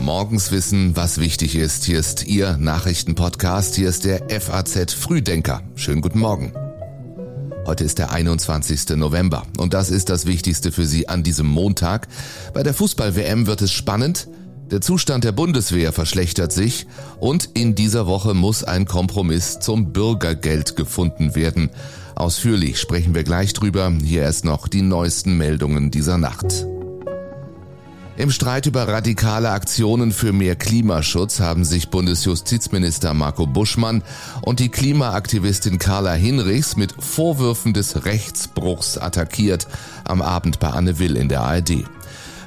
Morgens wissen, was wichtig ist. Hier ist Ihr Nachrichtenpodcast. Hier ist der FAZ Frühdenker. Schönen guten Morgen. Heute ist der 21. November und das ist das Wichtigste für Sie an diesem Montag. Bei der Fußball-WM wird es spannend. Der Zustand der Bundeswehr verschlechtert sich und in dieser Woche muss ein Kompromiss zum Bürgergeld gefunden werden. Ausführlich sprechen wir gleich drüber. Hier erst noch die neuesten Meldungen dieser Nacht. Im Streit über radikale Aktionen für mehr Klimaschutz haben sich Bundesjustizminister Marco Buschmann und die Klimaaktivistin Carla Hinrichs mit Vorwürfen des Rechtsbruchs attackiert am Abend bei Anne Will in der ARD.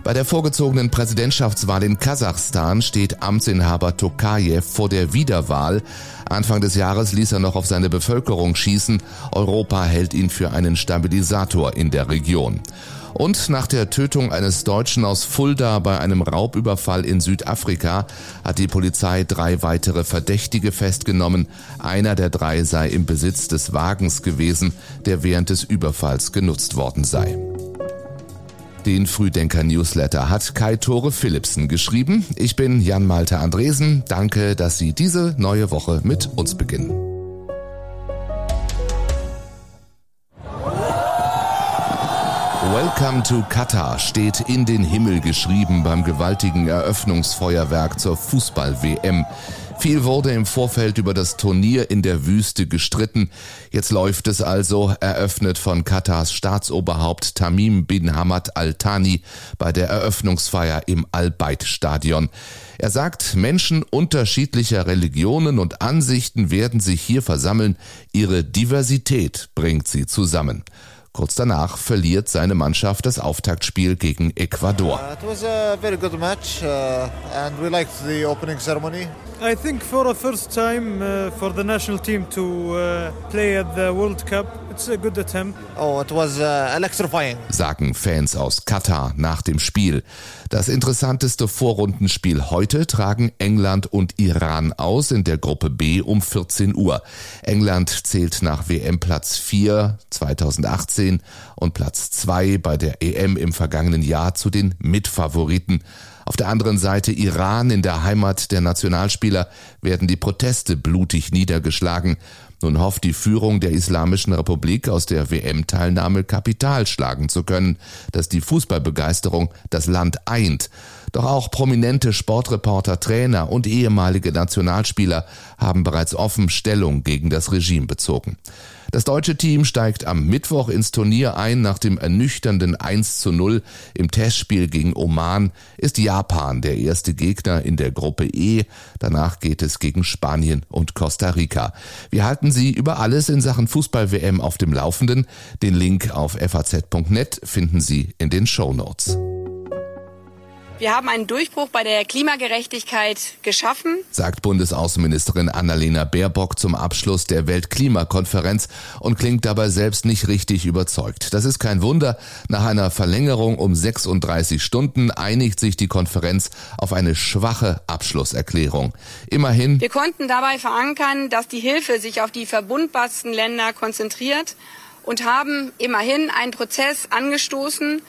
Bei der vorgezogenen Präsidentschaftswahl in Kasachstan steht Amtsinhaber Tokajew vor der Wiederwahl. Anfang des Jahres ließ er noch auf seine Bevölkerung schießen. Europa hält ihn für einen Stabilisator in der Region. Und nach der Tötung eines Deutschen aus Fulda bei einem Raubüberfall in Südafrika hat die Polizei drei weitere Verdächtige festgenommen. Einer der drei sei im Besitz des Wagens gewesen, der während des Überfalls genutzt worden sei. Den Frühdenker Newsletter hat Kai Tore Philipsen geschrieben. Ich bin Jan Malte Andresen. Danke, dass Sie diese neue Woche mit uns beginnen. Welcome to Qatar steht in den Himmel geschrieben beim gewaltigen Eröffnungsfeuerwerk zur Fußball-WM. Viel wurde im Vorfeld über das Turnier in der Wüste gestritten. Jetzt läuft es also, eröffnet von Katars Staatsoberhaupt Tamim bin Hamad Al Thani bei der Eröffnungsfeier im Al-Bait-Stadion. Er sagt, Menschen unterschiedlicher Religionen und Ansichten werden sich hier versammeln. Ihre Diversität bringt sie zusammen. Kurz danach verliert seine Mannschaft das Auftaktspiel gegen Ecuador. Uh, I think for the first time uh, for the national team to uh, play at the World Cup, it's a good attempt. Oh, it was uh, electrifying. Sagen Fans aus Katar nach dem Spiel. Das interessanteste Vorrundenspiel heute tragen England und Iran aus in der Gruppe B um 14 Uhr. England zählt nach WM Platz 4 2018 und Platz 2 bei der EM im vergangenen Jahr zu den Mitfavoriten. Auf der anderen Seite Iran in der Heimat der Nationalspieler werden die Proteste blutig niedergeschlagen. Nun hofft die Führung der Islamischen Republik aus der WM-Teilnahme Kapital schlagen zu können, dass die Fußballbegeisterung das Land eint. Doch auch prominente Sportreporter, Trainer und ehemalige Nationalspieler haben bereits offen Stellung gegen das Regime bezogen. Das deutsche Team steigt am Mittwoch ins Turnier ein. Nach dem ernüchternden 1 zu 0 im Testspiel gegen Oman ist Japan der erste Gegner in der Gruppe E. Danach geht es gegen Spanien und Costa Rica. Wir halten Sie über alles in Sachen Fußball-WM auf dem Laufenden. Den Link auf faz.net finden Sie in den Show Notes. Wir haben einen Durchbruch bei der Klimagerechtigkeit geschaffen, sagt Bundesaußenministerin Annalena Baerbock zum Abschluss der Weltklimakonferenz und klingt dabei selbst nicht richtig überzeugt. Das ist kein Wunder. Nach einer Verlängerung um 36 Stunden einigt sich die Konferenz auf eine schwache Abschlusserklärung. Immerhin. Wir konnten dabei verankern, dass die Hilfe sich auf die verbundbarsten Länder konzentriert und haben immerhin einen Prozess angestoßen,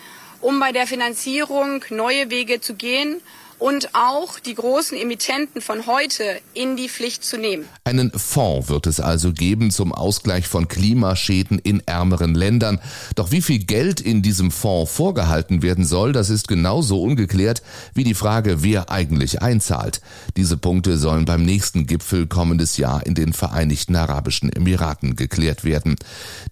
um bei der Finanzierung neue Wege zu gehen und auch die großen Emittenten von heute in die Pflicht zu nehmen. Einen Fonds wird es also geben zum Ausgleich von Klimaschäden in ärmeren Ländern. Doch wie viel Geld in diesem Fonds vorgehalten werden soll, das ist genauso ungeklärt wie die Frage, wer eigentlich einzahlt. Diese Punkte sollen beim nächsten Gipfel kommendes Jahr in den Vereinigten Arabischen Emiraten geklärt werden.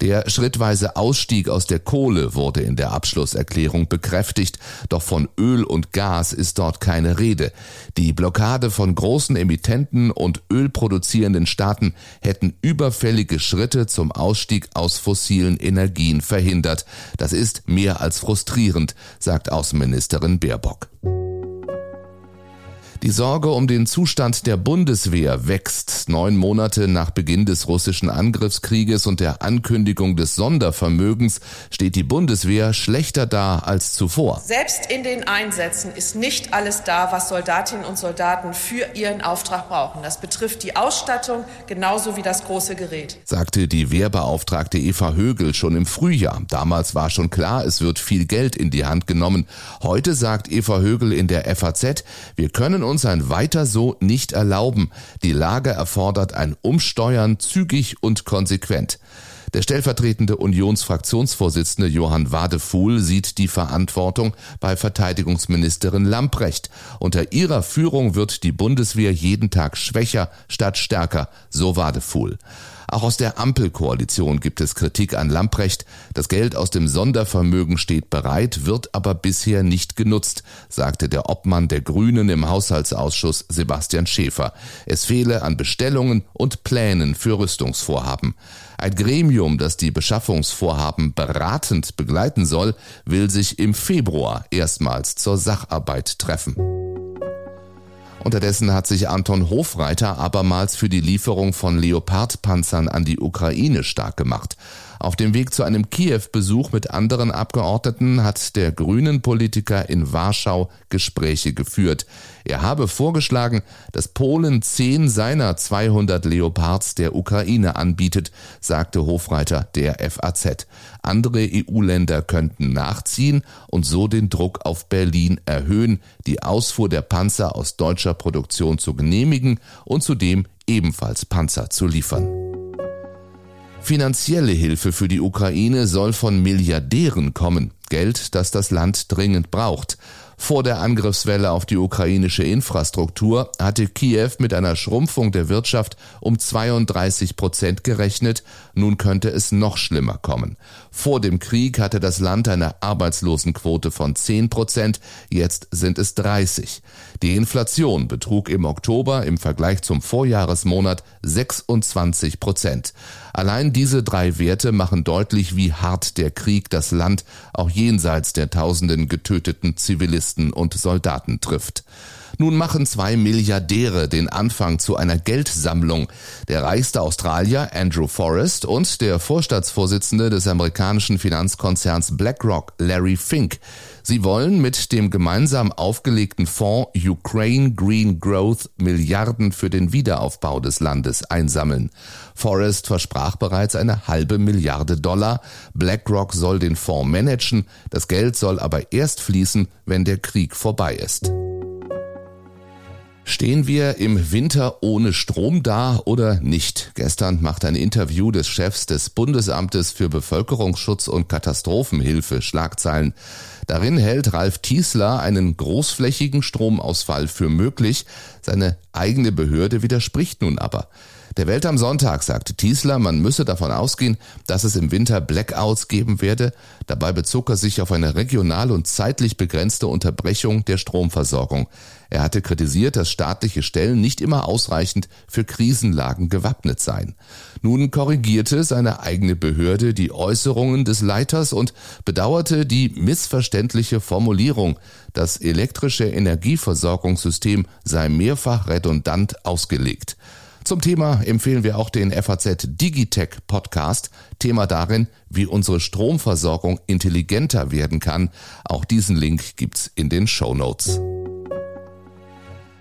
Der schrittweise Ausstieg aus der Kohle wurde in der Abschlusserklärung bekräftigt, doch von Öl und Gas ist dort kein keine Rede. Die Blockade von großen Emittenten und ölproduzierenden Staaten hätten überfällige Schritte zum Ausstieg aus fossilen Energien verhindert. Das ist mehr als frustrierend, sagt Außenministerin Baerbock. Die Sorge um den Zustand der Bundeswehr wächst. Neun Monate nach Beginn des russischen Angriffskrieges und der Ankündigung des Sondervermögens steht die Bundeswehr schlechter da als zuvor. Selbst in den Einsätzen ist nicht alles da, was Soldatinnen und Soldaten für ihren Auftrag brauchen. Das betrifft die Ausstattung genauso wie das große Gerät. Sagte die Wehrbeauftragte Eva Högel schon im Frühjahr. Damals war schon klar, es wird viel Geld in die Hand genommen. Heute sagt Eva Högel in der FAZ, wir können uns ein Weiter so nicht erlauben. Die Lage erfordert ein Umsteuern zügig und konsequent. Der stellvertretende Unionsfraktionsvorsitzende Johann Wadefuhl sieht die Verantwortung bei Verteidigungsministerin Lamprecht. Unter ihrer Führung wird die Bundeswehr jeden Tag schwächer statt stärker, so Wadefuhl. Auch aus der Ampelkoalition gibt es Kritik an Lamprecht. Das Geld aus dem Sondervermögen steht bereit, wird aber bisher nicht genutzt, sagte der Obmann der Grünen im Haushaltsausschuss Sebastian Schäfer. Es fehle an Bestellungen und Plänen für Rüstungsvorhaben. Ein Gremium, das die Beschaffungsvorhaben beratend begleiten soll, will sich im Februar erstmals zur Sacharbeit treffen. Unterdessen hat sich Anton Hofreiter abermals für die Lieferung von Leopardpanzern an die Ukraine stark gemacht. Auf dem Weg zu einem Kiew-Besuch mit anderen Abgeordneten hat der Grünen-Politiker in Warschau Gespräche geführt. Er habe vorgeschlagen, dass Polen zehn seiner 200 Leopards der Ukraine anbietet, sagte Hofreiter der FAZ. Andere EU-Länder könnten nachziehen und so den Druck auf Berlin erhöhen, die Ausfuhr der Panzer aus deutscher Produktion zu genehmigen und zudem ebenfalls Panzer zu liefern. Finanzielle Hilfe für die Ukraine soll von Milliardären kommen, Geld, das das Land dringend braucht. Vor der Angriffswelle auf die ukrainische Infrastruktur hatte Kiew mit einer Schrumpfung der Wirtschaft um 32 Prozent gerechnet. Nun könnte es noch schlimmer kommen. Vor dem Krieg hatte das Land eine Arbeitslosenquote von 10 Prozent. Jetzt sind es 30. Die Inflation betrug im Oktober im Vergleich zum Vorjahresmonat 26 Prozent. Allein diese drei Werte machen deutlich, wie hart der Krieg das Land auch jenseits der tausenden getöteten Zivilisten und Soldaten trifft. Nun machen zwei Milliardäre den Anfang zu einer Geldsammlung. Der reichste Australier Andrew Forrest und der Vorstandsvorsitzende des amerikanischen Finanzkonzerns BlackRock Larry Fink. Sie wollen mit dem gemeinsam aufgelegten Fonds Ukraine Green Growth Milliarden für den Wiederaufbau des Landes einsammeln. Forrest versprach bereits eine halbe Milliarde Dollar. BlackRock soll den Fonds managen. Das Geld soll aber erst fließen, wenn der Krieg vorbei ist. Stehen wir im Winter ohne Strom da oder nicht? Gestern macht ein Interview des Chefs des Bundesamtes für Bevölkerungsschutz und Katastrophenhilfe Schlagzeilen. Darin hält Ralf Tiesler einen großflächigen Stromausfall für möglich. Seine eigene Behörde widerspricht nun aber. Der Welt am Sonntag sagte Tiesler, man müsse davon ausgehen, dass es im Winter Blackouts geben werde. Dabei bezog er sich auf eine regional und zeitlich begrenzte Unterbrechung der Stromversorgung. Er hatte kritisiert, dass staatliche Stellen nicht immer ausreichend für Krisenlagen gewappnet seien. Nun korrigierte seine eigene Behörde die Äußerungen des Leiters und bedauerte die missverständliche Formulierung, das elektrische Energieversorgungssystem sei mehrfach redundant ausgelegt. Zum Thema empfehlen wir auch den FAZ Digitech Podcast. Thema darin, wie unsere Stromversorgung intelligenter werden kann. Auch diesen Link gibt's in den Show Notes.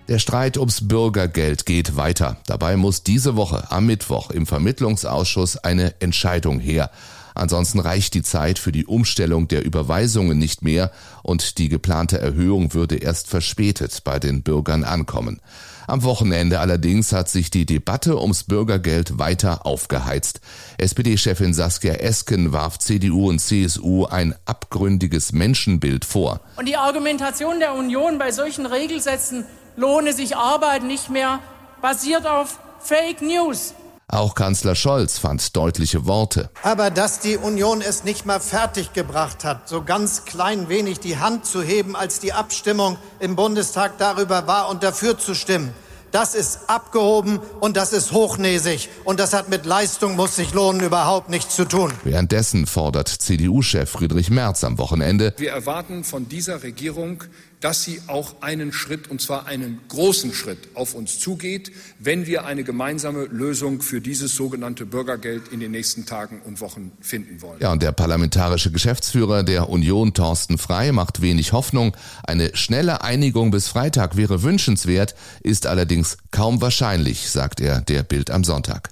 Der Streit ums Bürgergeld geht weiter. Dabei muss diese Woche am Mittwoch im Vermittlungsausschuss eine Entscheidung her. Ansonsten reicht die Zeit für die Umstellung der Überweisungen nicht mehr und die geplante Erhöhung würde erst verspätet bei den Bürgern ankommen. Am Wochenende allerdings hat sich die Debatte ums Bürgergeld weiter aufgeheizt. SPD-Chefin Saskia Esken warf CDU und CSU ein abgründiges Menschenbild vor. Und die Argumentation der Union bei solchen Regelsätzen lohne sich Arbeit nicht mehr, basiert auf Fake News. Auch Kanzler Scholz fand deutliche Worte. Aber dass die Union es nicht mal fertiggebracht hat, so ganz klein wenig die Hand zu heben, als die Abstimmung im Bundestag darüber war und dafür zu stimmen, das ist abgehoben und das ist hochnäsig. Und das hat mit Leistung, muss sich lohnen, überhaupt nichts zu tun. Währenddessen fordert CDU-Chef Friedrich Merz am Wochenende, wir erwarten von dieser Regierung dass sie auch einen Schritt, und zwar einen großen Schritt, auf uns zugeht, wenn wir eine gemeinsame Lösung für dieses sogenannte Bürgergeld in den nächsten Tagen und Wochen finden wollen. Ja, und der parlamentarische Geschäftsführer der Union, Thorsten Frei, macht wenig Hoffnung. Eine schnelle Einigung bis Freitag wäre wünschenswert, ist allerdings kaum wahrscheinlich, sagt er der Bild am Sonntag.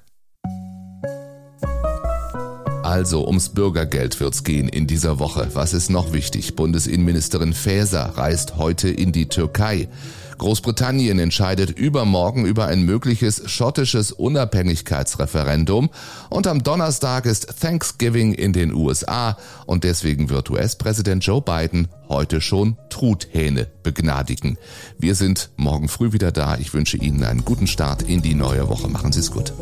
Also ums Bürgergeld wird's gehen in dieser Woche. Was ist noch wichtig? Bundesinnenministerin Faeser reist heute in die Türkei. Großbritannien entscheidet übermorgen über ein mögliches schottisches Unabhängigkeitsreferendum und am Donnerstag ist Thanksgiving in den USA und deswegen wird US-Präsident Joe Biden heute schon Truthähne begnadigen. Wir sind morgen früh wieder da. Ich wünsche Ihnen einen guten Start in die neue Woche. Machen Sie es gut.